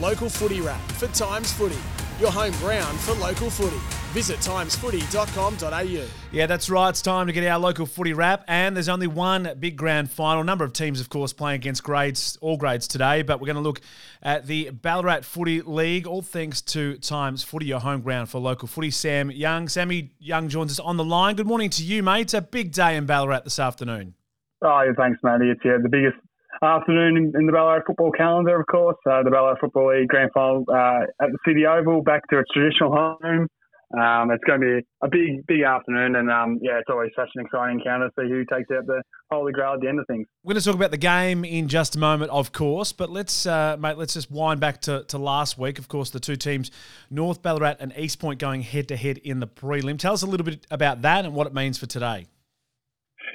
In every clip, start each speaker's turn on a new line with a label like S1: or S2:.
S1: Local Footy Wrap for Times Footy, your home ground for local footy. Visit timesfooty.com.au.
S2: Yeah, that's right. It's time to get our local footy wrap, and there's only one big grand final. A number of teams, of course, playing against grades, all grades today, but we're going to look at the Ballarat Footy League, all thanks to Times Footy, your home ground for local footy. Sam Young, Sammy Young joins us on the line. Good morning to you, mate. It's a big day in Ballarat this afternoon.
S3: Oh, yeah, thanks, Matty. It's yeah, the biggest afternoon in, in the Ballarat football calendar, of course. Uh, the Ballarat Football League Grand Final uh, at the City Oval, back to its traditional home. Um, it's going to be a big, big afternoon, and um, yeah, it's always such an exciting encounter to see who takes out the Holy Grail at the end of things.
S2: We're going to talk about the game in just a moment, of course, but let's, uh, mate, let's just wind back to, to last week. Of course, the two teams, North Ballarat and East Point, going head to head in the prelim. Tell us a little bit about that and what it means for today.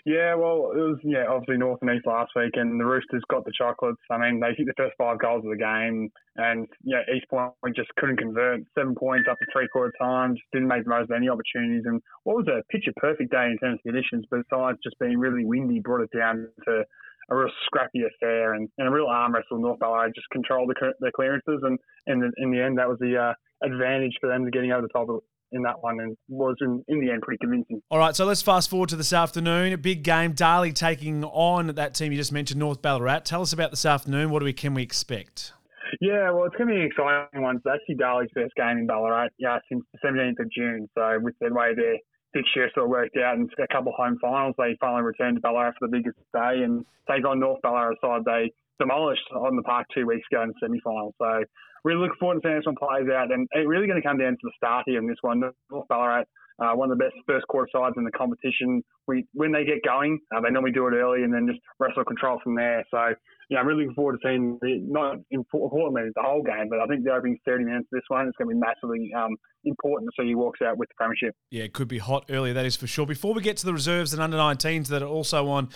S3: Yeah, well, it was yeah obviously North and East last week, and the Roosters got the chocolates. I mean, they hit the first five goals of the game, and yeah, East Point just couldn't convert. Seven points up to three quarter time, just didn't make the most of any opportunities. And what was a picture perfect day in terms of conditions, but besides just being really windy, brought it down to a real scrappy affair and, and a real arm wrestle. North Ballarat just controlled the, the clearances, and, and in the end, that was the uh, advantage for them to getting over the top of in that one and was in, in the end pretty convincing.
S2: All right, so let's fast forward to this afternoon. A big game, Darley taking on that team you just mentioned, North Ballarat. Tell us about this afternoon. What do we can we expect?
S3: Yeah, well, it's going to be an exciting one. It's actually Darley's first game in Ballarat yeah, since the 17th of June. So with the way their fixture sort of worked out and a couple of home finals, they finally returned to Ballarat for the biggest day and take on North Ballarat side they demolished on the park two weeks ago in the semi-final. So really looking forward to seeing this one plays out. And it's really going to come down to the start here in this one. North Ballarat, uh, one of the best first quarter sides in the competition. We when they get going, uh, they normally do it early and then just wrestle control from there. So yeah, I'm really looking forward to seeing the not importantly the whole game, but I think the opening 30 minutes of this one is going to be massively um, important to see he walks out with the premiership.
S2: Yeah, it could be hot earlier, that is for sure. Before we get to the reserves and under 19s that are also on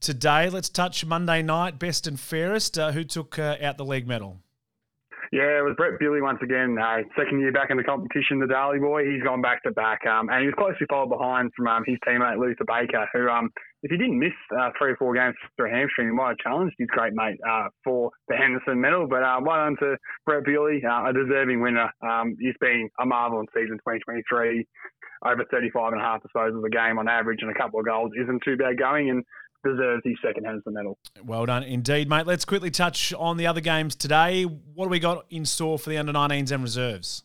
S2: today, let's touch Monday night, best and fairest. Uh, who took uh, out the league medal?
S3: Yeah, it was Brett Bewley once again. Uh, second year back in the competition, the Darley boy. He's gone back to back, um, and he was closely followed behind from um, his teammate Luther Baker, who, um, if he didn't miss uh, three or four games through hamstring, he might have challenged his great mate uh, for the Henderson medal. But uh, well done to Brett Bewley, uh, a deserving winner. Um, he's been a marvel in season 2023 over 35 and a half disposals a game on average and a couple of goals isn't too bad going. And deserves his second Henderson medal.
S2: Well done indeed, mate. Let's quickly touch on the other games today. What do we got in store for the under 19s and reserves?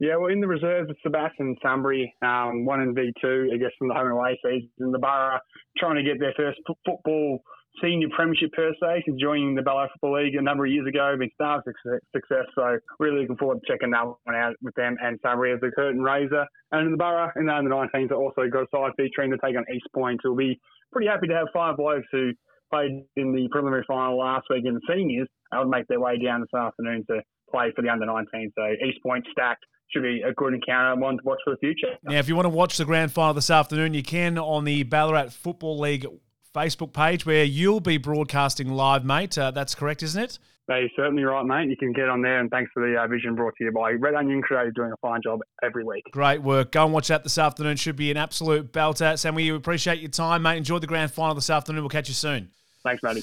S3: Yeah, well, in the reserves, it's Sebastopol Sunbury, um, one in V2, I guess, from the home and away season. The Burras trying to get their first football senior premiership per se since joining the Ballarat Football League a number of years ago, been starved success. So really looking forward to checking that one out with them and Sunbury as the curtain raiser. And in the Burras, in the under 19s, also got a side featuring to take on East Point. We'll be pretty happy to have five blokes who played in the preliminary final last week in the seniors. They would make their way down this afternoon to play for the under 19s. So East Point stacked. Should be a good encounter one to watch for the future.
S2: Now, if you want to watch the grand final this afternoon, you can on the Ballarat Football League Facebook page where you'll be broadcasting live, mate. Uh, that's correct, isn't it?
S3: That is certainly right, mate. You can get on there, and thanks for the uh, vision brought to you by Red Onion Creative, doing a fine job every week.
S2: Great work. Go and watch that this afternoon. Should be an absolute belter. Sam, we appreciate your time, mate. Enjoy the grand final this afternoon. We'll catch you soon.
S3: Thanks, Matty.